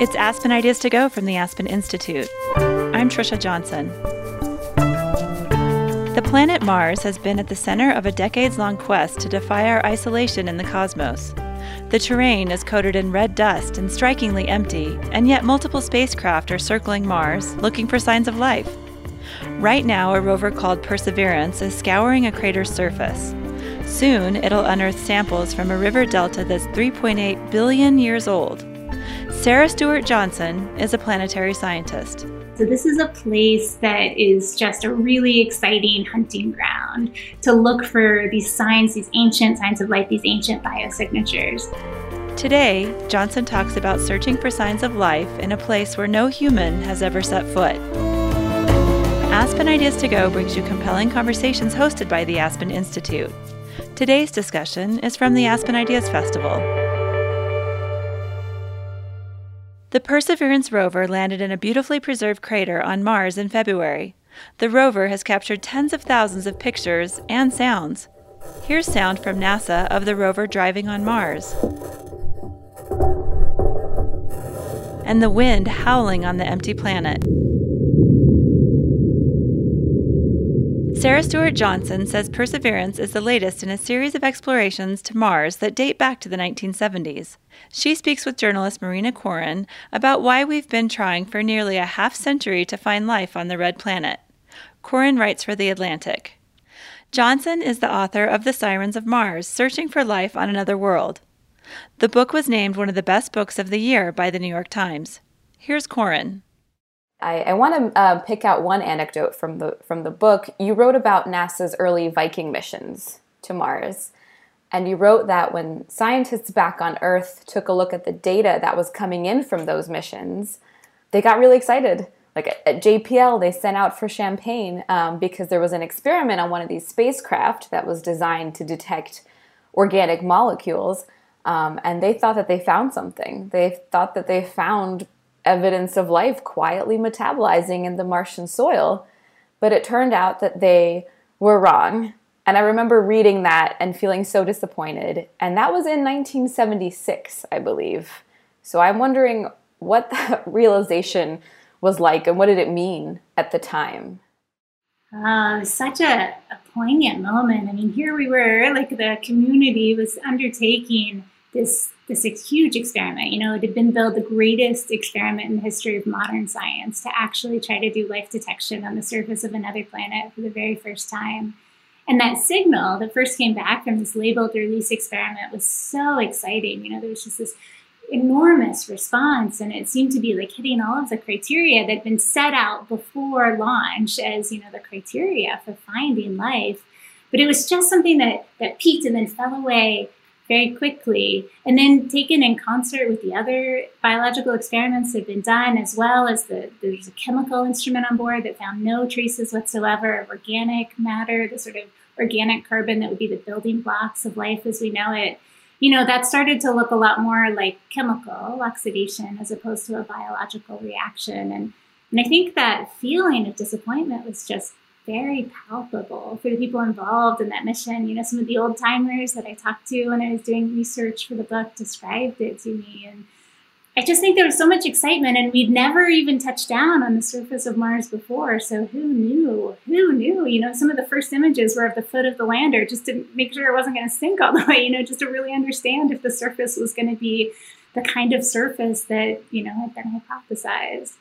It's Aspen Ideas to Go from the Aspen Institute. I'm Trisha Johnson. The planet Mars has been at the center of a decades long quest to defy our isolation in the cosmos. The terrain is coated in red dust and strikingly empty, and yet multiple spacecraft are circling Mars looking for signs of life. Right now, a rover called Perseverance is scouring a crater's surface. Soon, it'll unearth samples from a river delta that's 3.8 billion years old. Sarah Stewart Johnson is a planetary scientist. So, this is a place that is just a really exciting hunting ground to look for these signs, these ancient signs of life, these ancient biosignatures. Today, Johnson talks about searching for signs of life in a place where no human has ever set foot. Aspen Ideas to Go brings you compelling conversations hosted by the Aspen Institute. Today's discussion is from the Aspen Ideas Festival. The Perseverance rover landed in a beautifully preserved crater on Mars in February. The rover has captured tens of thousands of pictures and sounds. Here's sound from NASA of the rover driving on Mars. And the wind howling on the empty planet. Sarah Stewart Johnson says Perseverance is the latest in a series of explorations to Mars that date back to the 1970s. She speaks with journalist Marina Koren about why we've been trying for nearly a half century to find life on the red planet. Koren writes for The Atlantic. Johnson is the author of The Sirens of Mars Searching for Life on Another World. The book was named one of the best books of the year by the New York Times. Here's Koren. I, I want to uh, pick out one anecdote from the from the book. You wrote about NASA's early Viking missions to Mars, and you wrote that when scientists back on Earth took a look at the data that was coming in from those missions, they got really excited. Like at, at JPL, they sent out for champagne um, because there was an experiment on one of these spacecraft that was designed to detect organic molecules. Um, and they thought that they found something. They thought that they found evidence of life quietly metabolizing in the Martian soil. But it turned out that they were wrong. And I remember reading that and feeling so disappointed. And that was in 1976, I believe. So I'm wondering what that realization was like and what did it mean at the time? Uh, such a, a poignant moment. I mean, here we were, like the community was undertaking this this huge experiment. You know, it had been billed the greatest experiment in the history of modern science to actually try to do life detection on the surface of another planet for the very first time. And that signal that first came back from this labeled release experiment was so exciting. You know, there was just this enormous response, and it seemed to be like hitting all of the criteria that had been set out before launch as, you know, the criteria for finding life. But it was just something that, that peaked and then fell away very quickly, and then taken in concert with the other biological experiments that have been done, as well as the there's a chemical instrument on board that found no traces whatsoever of organic matter, the sort of organic carbon that would be the building blocks of life as we know it. You know, that started to look a lot more like chemical oxidation as opposed to a biological reaction. And, and I think that feeling of disappointment was just very palpable for the people involved in that mission. You know, some of the old timers that I talked to when I was doing research for the book described it to me. And I just think there was so much excitement, and we'd never even touched down on the surface of Mars before. So who knew? Who knew? You know, some of the first images were of the foot of the lander just to make sure it wasn't going to sink all the way, you know, just to really understand if the surface was going to be the kind of surface that, you know, had been hypothesized.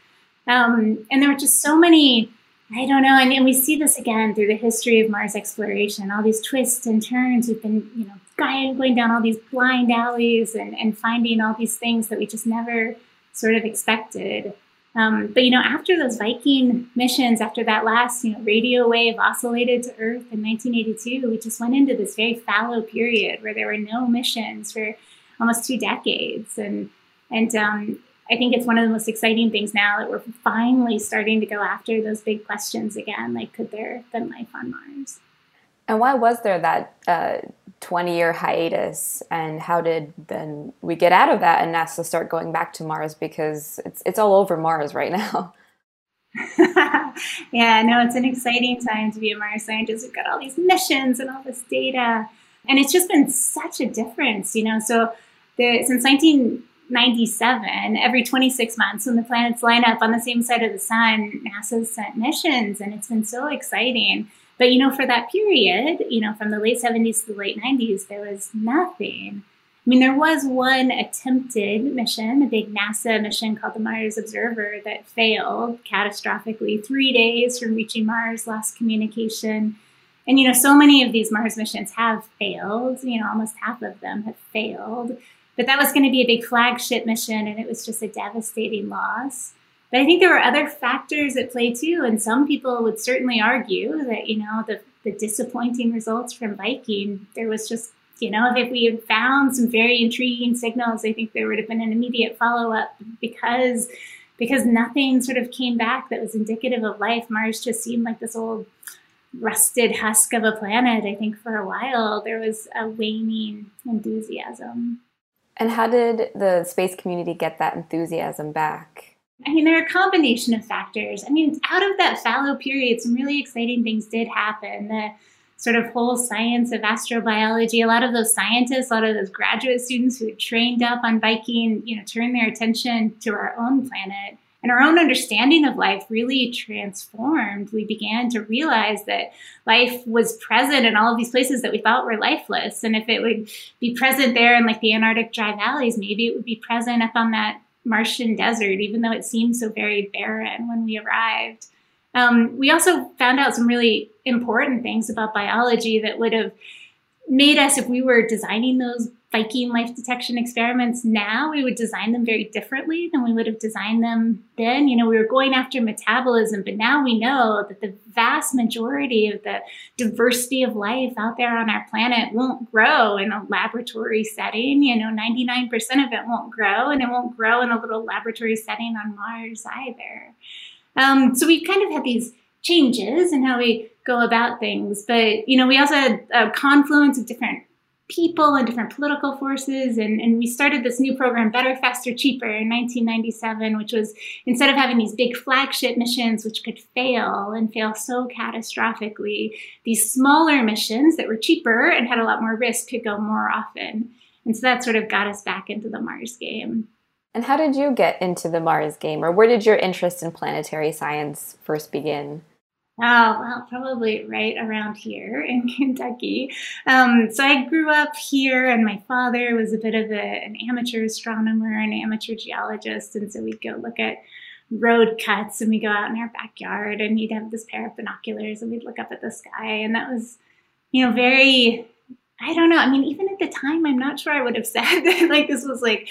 Um, and there were just so many I don't know. And, we see this again through the history of Mars exploration, all these twists and turns. We've been, you know, going down all these blind alleys and, and finding all these things that we just never sort of expected. Um, but, you know, after those Viking missions, after that last, you know, radio wave oscillated to Earth in 1982, we just went into this very fallow period where there were no missions for almost two decades. And, and um, I think it's one of the most exciting things now that we're finally starting to go after those big questions again. Like, could there have been life on Mars? And why was there that 20 uh, year hiatus? And how did then we get out of that and NASA start going back to Mars? Because it's, it's all over Mars right now. yeah, no, it's an exciting time to be a Mars scientist. We've got all these missions and all this data. And it's just been such a difference, you know. So, the, since 19 97, every 26 months, when the planets line up on the same side of the sun, NASA's sent missions, and it's been so exciting. But you know, for that period, you know, from the late 70s to the late 90s, there was nothing. I mean, there was one attempted mission, a big NASA mission called the Mars Observer, that failed catastrophically. Three days from reaching Mars, lost communication. And, you know, so many of these Mars missions have failed. You know, almost half of them have failed. But that was going to be a big flagship mission, and it was just a devastating loss. But I think there were other factors at play too. And some people would certainly argue that, you know, the, the disappointing results from Viking, there was just you know, if we had found some very intriguing signals, I think there would have been an immediate follow up because because nothing sort of came back that was indicative of life. Mars just seemed like this old rusted husk of a planet. I think for a while there was a waning enthusiasm. And how did the space community get that enthusiasm back? I mean, there are a combination of factors. I mean, out of that fallow period, some really exciting things did happen. The sort of whole science of astrobiology. A lot of those scientists, a lot of those graduate students who had trained up on Viking, you know, turned their attention to our own planet. And our own understanding of life really transformed. We began to realize that life was present in all of these places that we thought were lifeless. And if it would be present there in like the Antarctic dry valleys, maybe it would be present up on that Martian desert, even though it seemed so very barren when we arrived. Um, we also found out some really important things about biology that would have made us, if we were designing those Viking life detection experiments now, we would design them very differently than we would have designed them then. You know, we were going after metabolism, but now we know that the vast majority of the diversity of life out there on our planet won't grow in a laboratory setting. You know, 99% of it won't grow, and it won't grow in a little laboratory setting on Mars either. Um, so we kind of had these changes in how we go about things. But, you know, we also had a confluence of different people and different political forces. And, and we started this new program, Better, Faster, Cheaper, in 1997, which was instead of having these big flagship missions, which could fail and fail so catastrophically, these smaller missions that were cheaper and had a lot more risk could go more often. And so that sort of got us back into the Mars game. And how did you get into the Mars game, or where did your interest in planetary science first begin? Oh, well, probably right around here in Kentucky. Um, so I grew up here, and my father was a bit of a, an amateur astronomer, an amateur geologist. And so we'd go look at road cuts and we'd go out in our backyard, and he'd have this pair of binoculars and we'd look up at the sky. And that was, you know, very I don't know. I mean, even at the time, I'm not sure I would have said that like this was like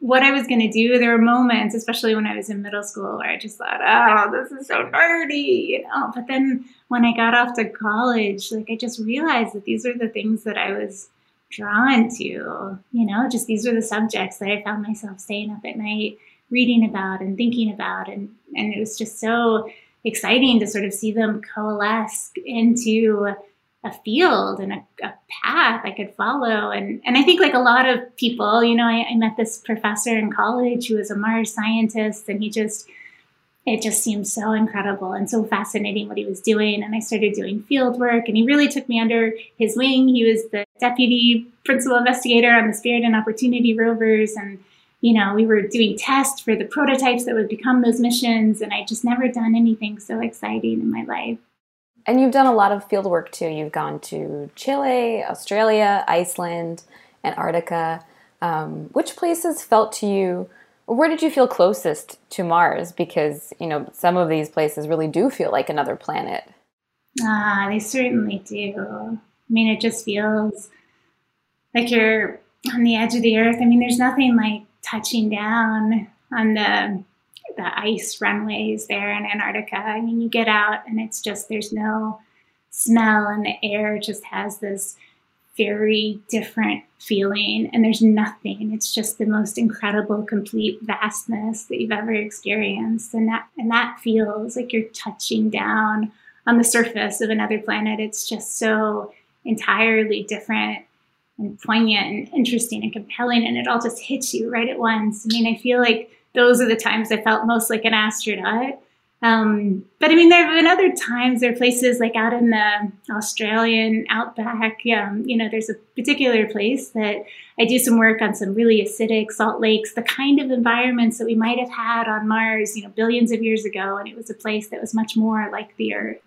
what I was going to do. There were moments, especially when I was in middle school, where I just thought, oh, this is so nerdy, you know. But then when I got off to college, like I just realized that these are the things that I was drawn to, you know, just these were the subjects that I found myself staying up at night reading about and thinking about. And, and it was just so exciting to sort of see them coalesce into a field and a, a, path I could follow. And, and I think, like a lot of people, you know, I, I, met this professor in college who was a Mars scientist, and he just, it just seemed so incredible and so fascinating what he was doing. And I started doing field work, and he really took me under his wing. He was the deputy principal investigator on the Spirit and Opportunity rovers. And you know, we were doing tests for the prototypes that would become those missions, and I just never done anything so exciting in my life. And you've done a lot of field work too. You've gone to Chile, Australia, Iceland, Antarctica. Um, which places felt to you, where did you feel closest to Mars? Because, you know, some of these places really do feel like another planet. Ah, they certainly do. I mean, it just feels like you're on the edge of the earth. I mean, there's nothing like touching down on the the ice runways there in Antarctica. I mean, you get out and it's just, there's no smell, and the air just has this very different feeling, and there's nothing. It's just the most incredible, complete vastness that you've ever experienced. And that, and that feels like you're touching down on the surface of another planet. It's just so entirely different and poignant and interesting and compelling and it all just hits you right at once. I mean, I feel like those are the times I felt most like an astronaut. Um, but I mean, there have been other times. There are places like out in the Australian outback. Um, you know, there's a particular place that I do some work on some really acidic salt lakes, the kind of environments that we might have had on Mars, you know, billions of years ago, and it was a place that was much more like the Earth.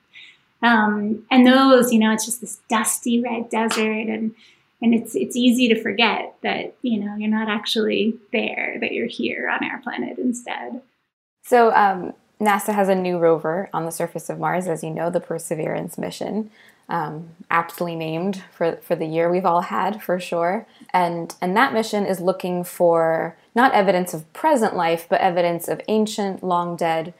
Um, and those, you know, it's just this dusty red desert, and and it's it's easy to forget that you know you're not actually there, that you're here on our planet instead. So um, NASA has a new rover on the surface of Mars, as you know, the Perseverance mission, um, aptly named for, for the year we've all had for sure. And, and that mission is looking for not evidence of present life, but evidence of ancient, long dead,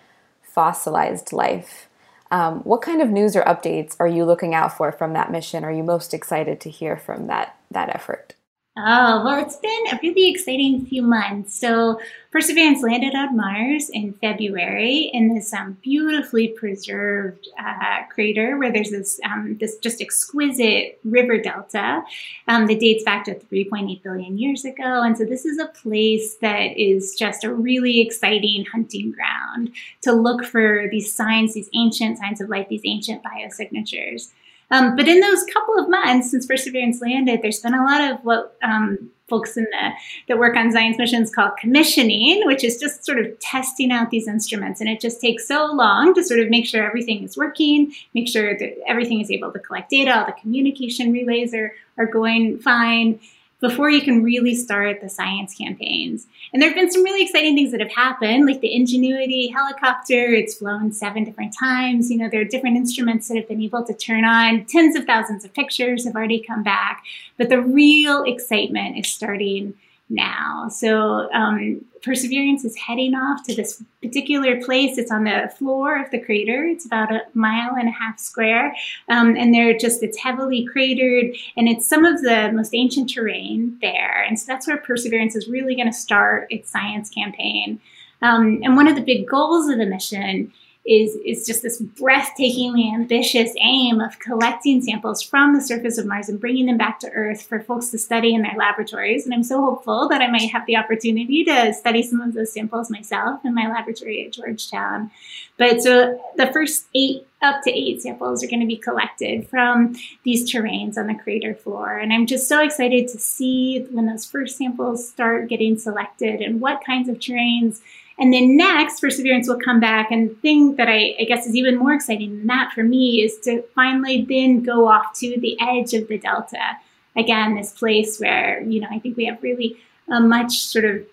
fossilized life. Um, what kind of news or updates are you looking out for from that mission? Are you most excited to hear from that, that effort? Oh, well, it's been a really exciting few months. So, Perseverance landed on Mars in February in this um, beautifully preserved uh, crater where there's this um, this just exquisite river delta um, that dates back to 3.8 billion years ago. And so, this is a place that is just a really exciting hunting ground to look for these signs, these ancient signs of life, these ancient biosignatures. Um, but in those couple of months since Perseverance landed, there's been a lot of what um, folks in the that work on science missions call commissioning, which is just sort of testing out these instruments. And it just takes so long to sort of make sure everything is working, make sure that everything is able to collect data, all the communication relays are, are going fine before you can really start the science campaigns. And there have been some really exciting things that have happened, like the Ingenuity helicopter. It's flown seven different times. You know, there are different instruments that have been able to turn on. Tens of thousands of pictures have already come back. But the real excitement is starting now. So um, Perseverance is heading off to this particular place. It's on the floor of the crater. It's about a mile and a half square, um, and they're just it's heavily cratered, and it's some of the most ancient terrain there. And so that's where Perseverance is really going to start its science campaign. Um, and one of the big goals of the mission is, is just this breathtakingly ambitious aim of collecting samples from the surface of Mars and bringing them back to Earth for folks to study in their laboratories. And I'm so hopeful that I might have the opportunity to study some of those samples myself in my laboratory at Georgetown. But so the first eight, up to eight samples are going to be collected from these terrains on the crater floor. And I'm just so excited to see when those first samples start getting selected and what kinds of terrains and then next, Perseverance will come back. And the thing that I, I, guess is even more exciting than that for me is to finally then go off to the edge of the Delta. Again, this place where, you know, I think we have really a much sort of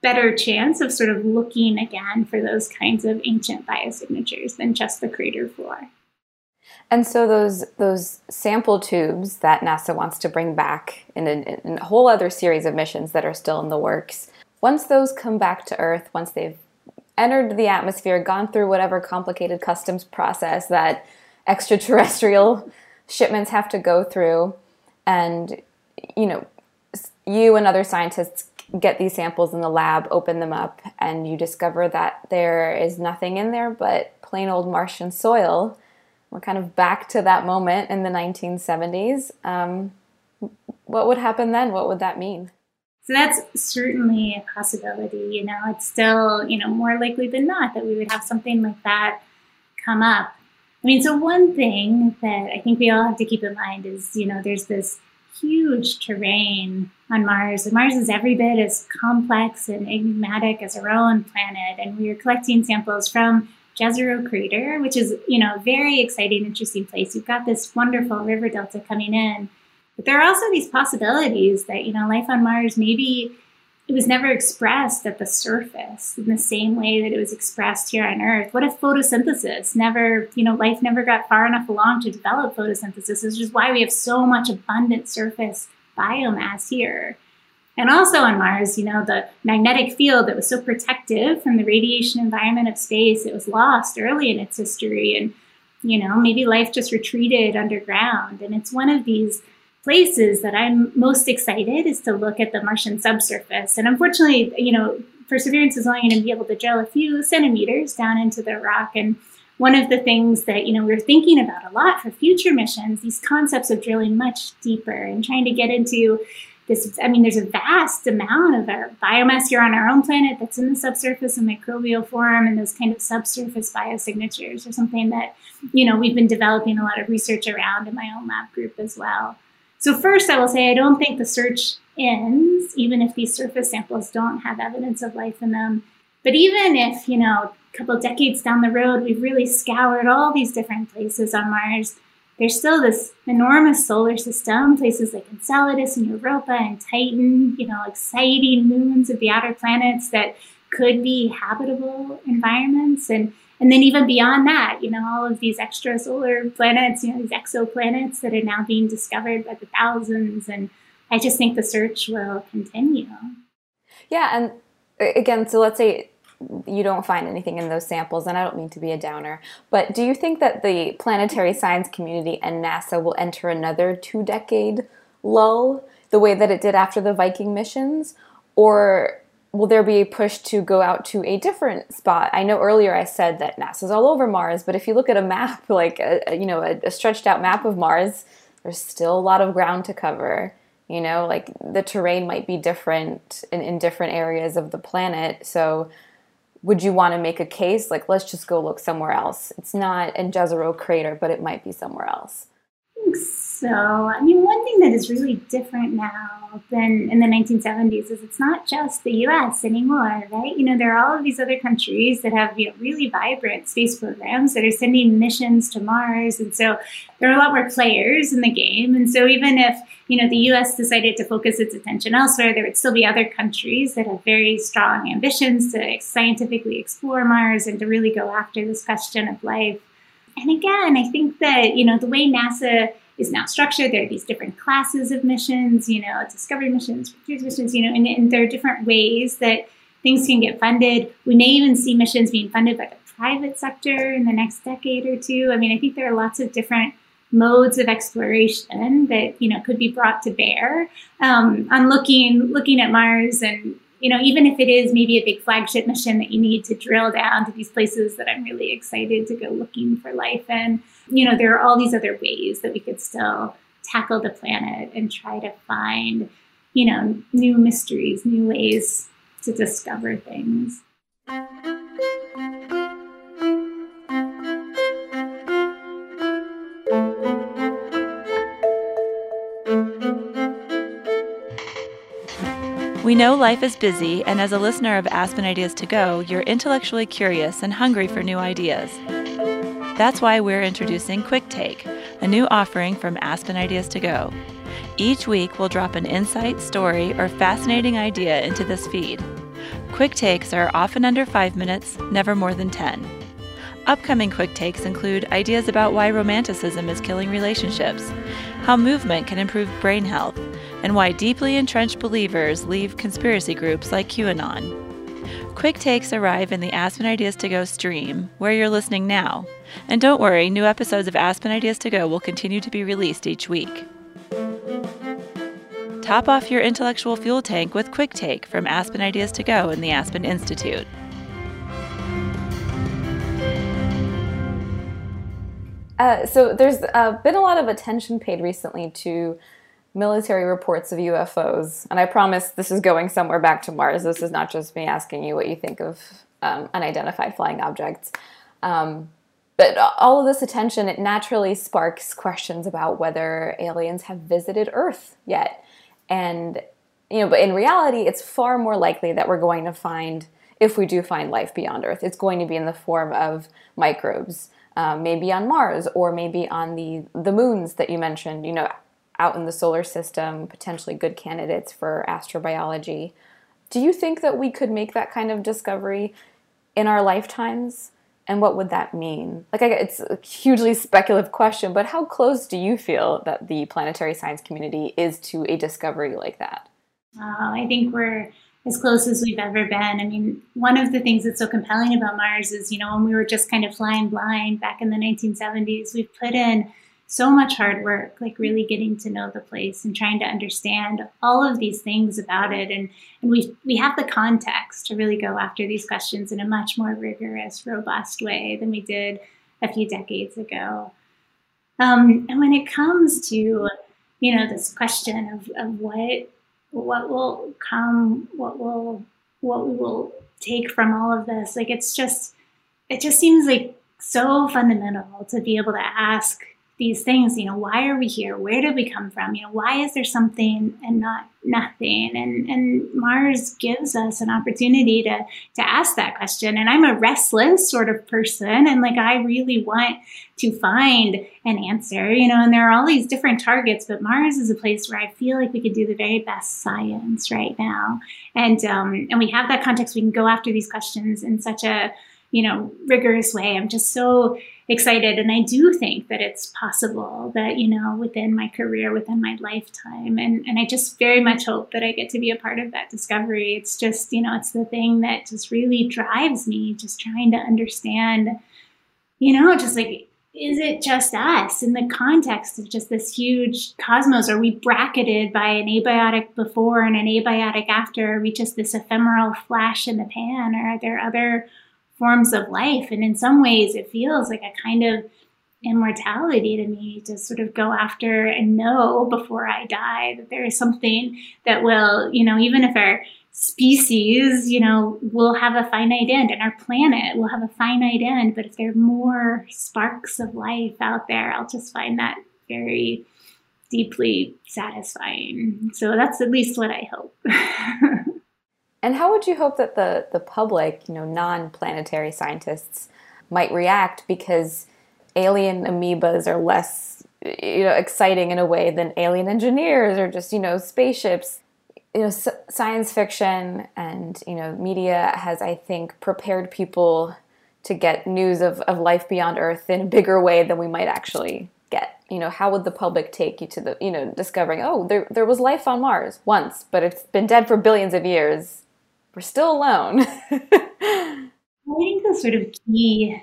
better chance of sort of looking again for those kinds of ancient biosignatures than just the crater floor. And so those those sample tubes that NASA wants to bring back in a, in a whole other series of missions that are still in the works once those come back to Earth, once they've entered the atmosphere, gone through whatever complicated customs process that extraterrestrial shipments have to go through, and you know, you and other scientists get these samples in the lab, open them up, and you discover that there is nothing in there but plain old Martian soil. We're kind of back to that moment in the 1970s. Um, what would happen then? What would that mean? So that's certainly a possibility. You know, it's still, you know, more likely than not that we would have something like that come up. I mean, so one thing that I think we all have to keep in mind is, you know, there's this huge terrain on Mars. And Mars is every bit as complex and enigmatic as our own planet. And we are collecting samples from Jezero Crater, which is, you know, a very exciting, interesting place. You've got this wonderful river delta coming in. But there are also these possibilities that, you know, life on Mars maybe it was never expressed at the surface in the same way that it was expressed here on Earth. What if photosynthesis never, you know, life never got far enough along to develop photosynthesis, which is why we have so much abundant surface biomass here. And also on Mars, you know, the magnetic field that was so protective from the radiation environment of space, it was lost early in its history. And, you know, maybe life just retreated underground. And it's one of these places that I'm most excited is to look at the Martian subsurface. And unfortunately, you know, Perseverance is only going to be able to drill a few centimeters down into the rock. And one of the things that, you know, we're thinking about a lot for future missions, these concepts of drilling much deeper and trying to get into this i mean there's a vast amount of our biomass here on our own planet that's in the subsurface in microbial form and those kind of subsurface biosignatures are something that you know we've been developing a lot of research around in my own lab group as well so first i will say i don't think the search ends even if these surface samples don't have evidence of life in them but even if you know a couple decades down the road we've really scoured all these different places on mars there's still this enormous solar system, places like Enceladus and Europa and Titan, you know, exciting moons of the outer planets that could be habitable environments. And, and then even beyond that, you know, all of these extrasolar planets, you know, these exoplanets that are now being discovered by the thousands. And I just think the search will continue. Yeah. And again, so let's say you don't find anything in those samples, and I don't mean to be a downer, but do you think that the planetary science community and NASA will enter another two decade lull the way that it did after the Viking missions? Or will there be a push to go out to a different spot? I know earlier I said that NASA's all over Mars, but if you look at a map, like a, you know, a, a stretched out map of Mars, there's still a lot of ground to cover you know? Like the terrain might be different in, in different areas of the planet. So would you want to make a case like let's just go look somewhere else? It's not in jezero crater but it might be somewhere else so i mean one thing that is really different now than in the 1970s is it's not just the us anymore right? You know there are all of these other countries that have you know, really vibrant space programs that are sending missions to mars. And so there are a lot more players in the game. And so even if you know, the US decided to focus its attention elsewhere, there would still be other countries that have very strong ambitions to scientifically explore Mars and to really go after this question of life. And again, I think that, you know, the way NASA is now structured, there are these different classes of missions, you know, discovery missions, missions, you know, and, and there are different ways that things can get funded. We may even see missions being funded by the private sector in the next decade or two. I mean, I think there are lots of different modes of exploration that you know could be brought to bear um, on looking looking at Mars and you know even if it is maybe a big flagship mission that you need to drill down to these places that I'm really excited to go looking for life in you know there are all these other ways that we could still tackle the planet and try to find you know new mysteries new ways to discover things. We know life is busy, and as a listener of Aspen Ideas to Go, you're intellectually curious and hungry for new ideas. That's why we're introducing Quick Take, a new offering from Aspen Ideas to Go. Each week, we'll drop an insight, story, or fascinating idea into this feed. Quick takes are often under five minutes, never more than 10. Upcoming quick takes include ideas about why romanticism is killing relationships, how movement can improve brain health, and why deeply entrenched believers leave conspiracy groups like QAnon. Quick takes arrive in the Aspen Ideas to Go stream, where you're listening now. And don't worry, new episodes of Aspen Ideas to Go will continue to be released each week. Top off your intellectual fuel tank with Quick Take from Aspen Ideas to Go and the Aspen Institute. Uh, so there's uh, been a lot of attention paid recently to military reports of UFOs. And I promise this is going somewhere back to Mars. This is not just me asking you what you think of um, unidentified flying objects. Um, but all of this attention, it naturally sparks questions about whether aliens have visited Earth yet. And, you know, but in reality, it's far more likely that we're going to find, if we do find life beyond Earth, it's going to be in the form of microbes. Um, maybe on Mars or maybe on the the moons that you mentioned. You know, out in the solar system, potentially good candidates for astrobiology. Do you think that we could make that kind of discovery in our lifetimes? And what would that mean? Like, it's a hugely speculative question, but how close do you feel that the planetary science community is to a discovery like that? Uh, I think we're as close as we've ever been. I mean, one of the things that's so compelling about Mars is, you know, when we were just kind of flying blind back in the 1970s, we put in so much hard work, like really getting to know the place and trying to understand all of these things about it. And, and we, we have the context to really go after these questions in a much more rigorous, robust way than we did a few decades ago. Um, and when it comes to, you know, this question of, of what what will come, what will what we will take from all of this. Like it's just it just seems like so fundamental to be able to ask these things you know why are we here? Where did we come from? You know why is there something and not nothing? And and mars gives us an opportunity to to ask that question. And i'm a restless sort of person and like i really want to find an answer you know and there are all these different targets but mars is a place where i feel like we could do the very best science right now. And um and we have that context. We can go after these questions in such a you know rigorous way i'm just so excited. And I do think that it's possible that, you know, within my career, within my lifetime. And, and I just very much hope that I get to be a part of that discovery. It's just, you know, it's the thing that just really drives me, just trying to understand, you know, just like, is it just us in the context of just this huge cosmos? Are we bracketed by an abiotic before and an abiotic after? Are we just this ephemeral flash in the pan? Or are there other forms of life. And in some ways, it feels like a kind of immortality to me to sort of go after and know before I die that there is something that will, you know, even if our species, you know, will have a finite end and our planet will have a finite end, but if there are more sparks of life out there, I'll just find that very deeply satisfying. So that's at least what I hope. And how would you hope that the, the public, you know, non planetary scientists, might react because alien amoebas are less, you know, exciting in a way than alien engineers or just, you know, spaceships? You know, science fiction and, you know, media has, I think, prepared people to get news of, of life beyond Earth in a bigger way than we might actually get. You know, how would the public take you to the, you know, discovering, oh, there, there was life on Mars once, but it's been dead for billions of years we're still alone. I think the sort of key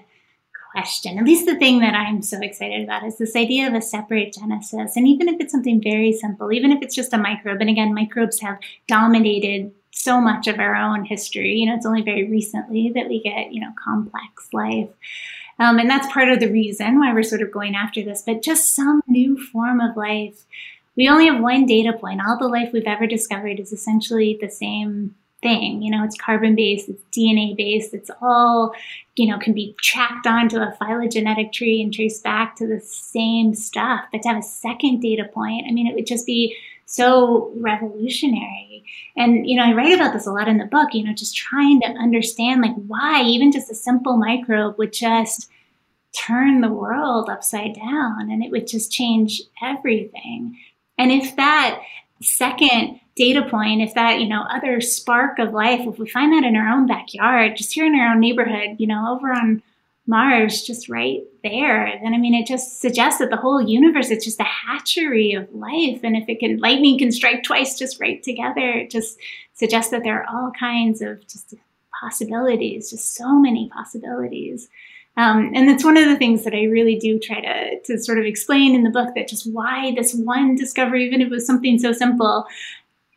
question, at least the thing that I'm so excited about, is this idea of a separate genesis. And even if it's something very simple, even if it's just a microbe, and again, microbes have dominated so much of our own history. You know, it's only very recently that we get, you know, complex life. Um, and that's part of the reason why we're sort of going after this, but just some new form of life. We only have one data point. All the life we've ever discovered is essentially the same thing. You know, it's carbon based, it's DNA based, it's all, you know, can be tracked onto a phylogenetic tree and traced back to the same stuff. But to have a second data point, I mean, it would just be so revolutionary. And, you know, I write about this a lot in the book, you know, just trying to understand like why even just a simple microbe would just turn the world upside down and it would just change everything. And if that second data point, if that, you know, other spark of life, if we find that in our own backyard, just here in our own neighborhood, you know, over on Mars, just right there, then I mean, it just suggests that the whole universe is just a hatchery of life. And if it can, lightning can strike twice just right together, it just suggests that there are all kinds of just possibilities, just so many possibilities. Um, and that's one of the things that I really do try to, to sort of explain in the book that just why this one discovery, even if it was something so simple,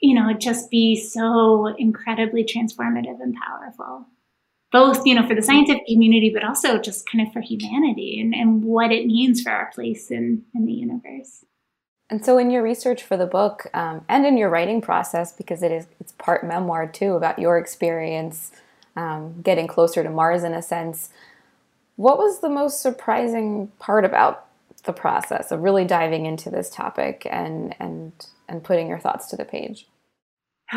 you know, just be so incredibly transformative and powerful. Both, you know, for the scientific community, but also just kind of for humanity and, and what it means for our place in, in the universe. And so, in your research for the book, um, and in your writing process, because it is it's part memoir too about your experience um, getting closer to Mars in a sense. What was the most surprising part about the process of really diving into this topic and and and putting your thoughts to the page?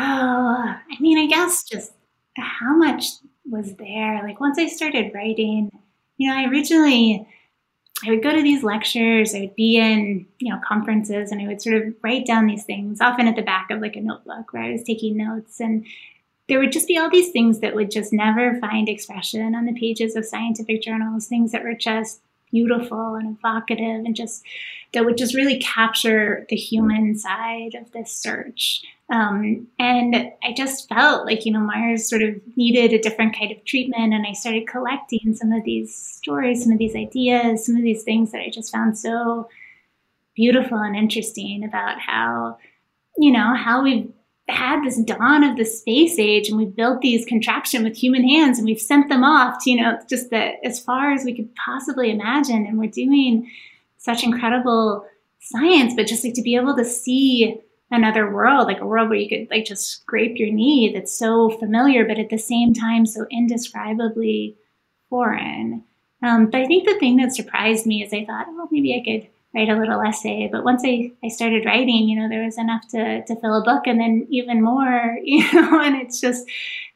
Oh, I mean, I guess just how much was there. Like once I started writing, you know, I originally I would go to these lectures, I would be in, you know, conferences and I would sort of write down these things, often at the back of like a notebook where I was taking notes. And there would just be all these things that would just never find expression on the pages of scientific journals, things that were just beautiful and evocative and just that would just really capture the human side of this search. Um, and I just felt like, you know, Mars sort of needed a different kind of treatment. And I started collecting some of these stories, some of these ideas, some of these things that I just found so beautiful and interesting about how, you know, how we've had this dawn of the space age and we've built these contraption with human hands and we've sent them off to, you know, just the, as far as we could possibly imagine. And we're doing such incredible science, but just like to be able to see another world, like a world where you could like just scrape your knee that's so familiar, but at the same time so indescribably foreign. Um, but I think the thing that surprised me is I thought, oh, maybe I could write a little essay. But once I, I started writing, you know, there was enough to, to fill a book and then even more, you know, and it's just,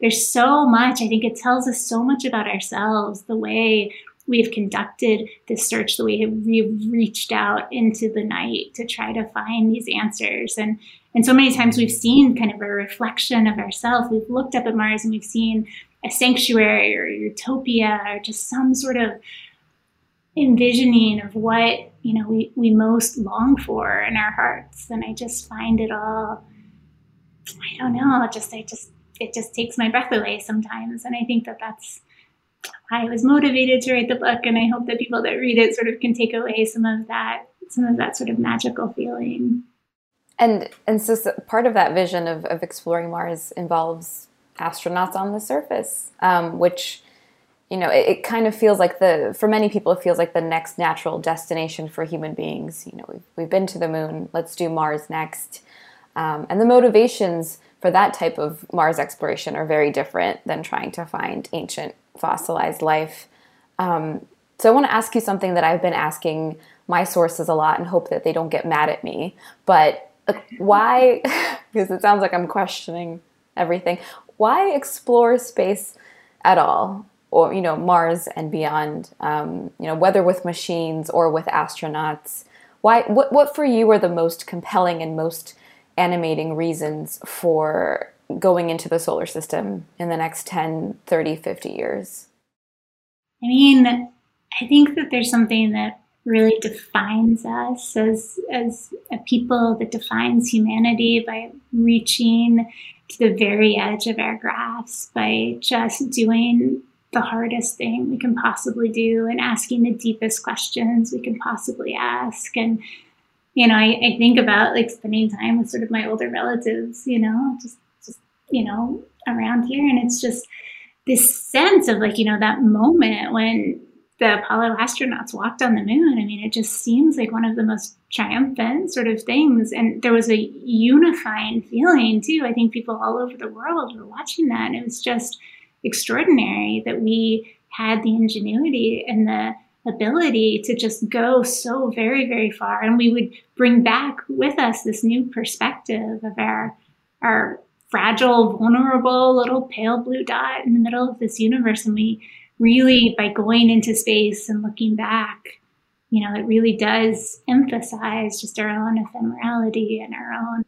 there's so much. I think it tells us so much about ourselves, the way we've conducted this search, the way we've reached out into the night to try to find these answers. And and so many times we've seen kind of a reflection of ourselves. We've looked up at Mars and we've seen a sanctuary or utopia or just some sort of envisioning of what you know we, we most long for in our hearts and i just find it all i don't know just i just it just takes my breath away sometimes and i think that that's I was motivated to write the book, and I hope that people that read it sort of can take away some of that, some of that sort of magical feeling. And and so, part of that vision of, of exploring Mars involves astronauts on the surface, um, which you know it, it, kind of feels like the for many people it feels like the next natural destination for human beings. You know, we've we've been to the moon, let's do Mars next, um, and the motivations for that type of Mars exploration are very different than trying to find ancient fossilized life. Um, so I want to ask you something that I've been asking my sources a lot and hope that they don't get mad at me. But why, because it sounds like I'm questioning everything, why explore space at all? Or, you know, Mars and beyond, um, you know, whether with machines or with astronauts. Why, what, what for you are the most compelling and most animating reasons for going into the solar system in the next 10, 30, 50 years? I mean, I think that there's something that really defines us as as a people that defines humanity by reaching to the very edge of our grasp by just doing the hardest thing we can possibly do and asking the deepest questions we can possibly ask and you know I, I think about like spending time with sort of my older relatives you know just you know, around here. And it's just this sense of like, you know, that moment when the Apollo astronauts walked on the moon. I mean, it just seems like one of the most triumphant sort of things. And there was a unifying feeling too. I think people all over the world were watching that. And it was just extraordinary that we had the ingenuity and the ability to just go so very, very far. And we would bring back with us this new perspective of our our fragile, vulnerable little pale blue dot in the middle of this universe. And we really, by going into space and looking back, you know, it really does emphasize just our own ephemerality and our own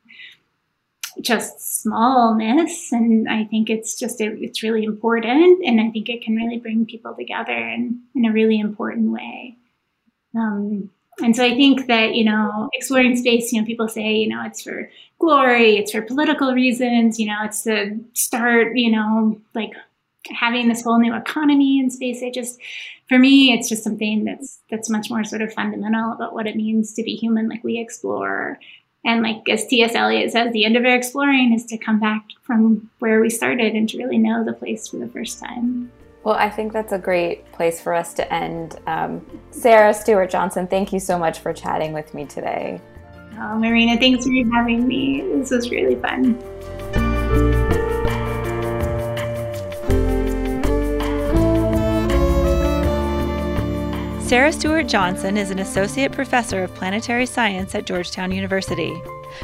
just smallness. And I think it's just, a, it's really important. And I think it can really bring people together in, in a really important way. Um, and so I think that, you know, exploring space, you know, people say, you know, it's for glory, it's for political reasons, you know, it's to start, you know, like having this whole new economy in space. I just, for me, it's just something that's that's much more sort of fundamental about what it means to be human, like we explore. And like as T.S. Eliot says, the end of our exploring is to come back from where we started and to really know the place for the first time. Well, I think that's a great place for us to end. Um, Sarah Stewart Johnson, thank you so much for chatting with me today. Oh, Marina, thanks for having me. This was really fun. Sarah Stewart Johnson is an associate professor of planetary science at Georgetown University.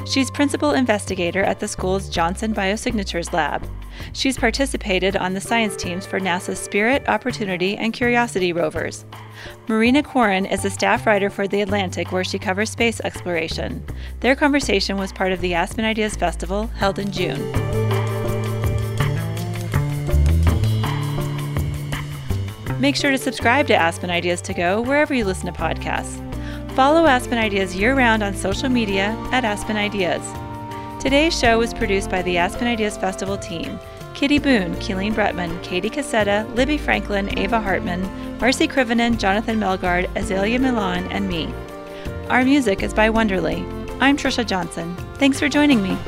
She's principal investigator at the school's Johnson Biosignatures Lab. She's participated on the science teams for NASA's Spirit, Opportunity, and Curiosity rovers. Marina Koren is a staff writer for The Atlantic where she covers space exploration. Their conversation was part of the Aspen Ideas Festival held in June. Make sure to subscribe to Aspen Ideas to Go wherever you listen to podcasts. Follow Aspen Ideas year round on social media at Aspen Ideas. Today's show was produced by the Aspen Ideas Festival team Kitty Boone, Keeleen Bretman, Katie Cassetta, Libby Franklin, Ava Hartman, Marcy Krivonen, Jonathan Melgard, Azalea Milan, and me. Our music is by Wonderly. I'm Trisha Johnson. Thanks for joining me.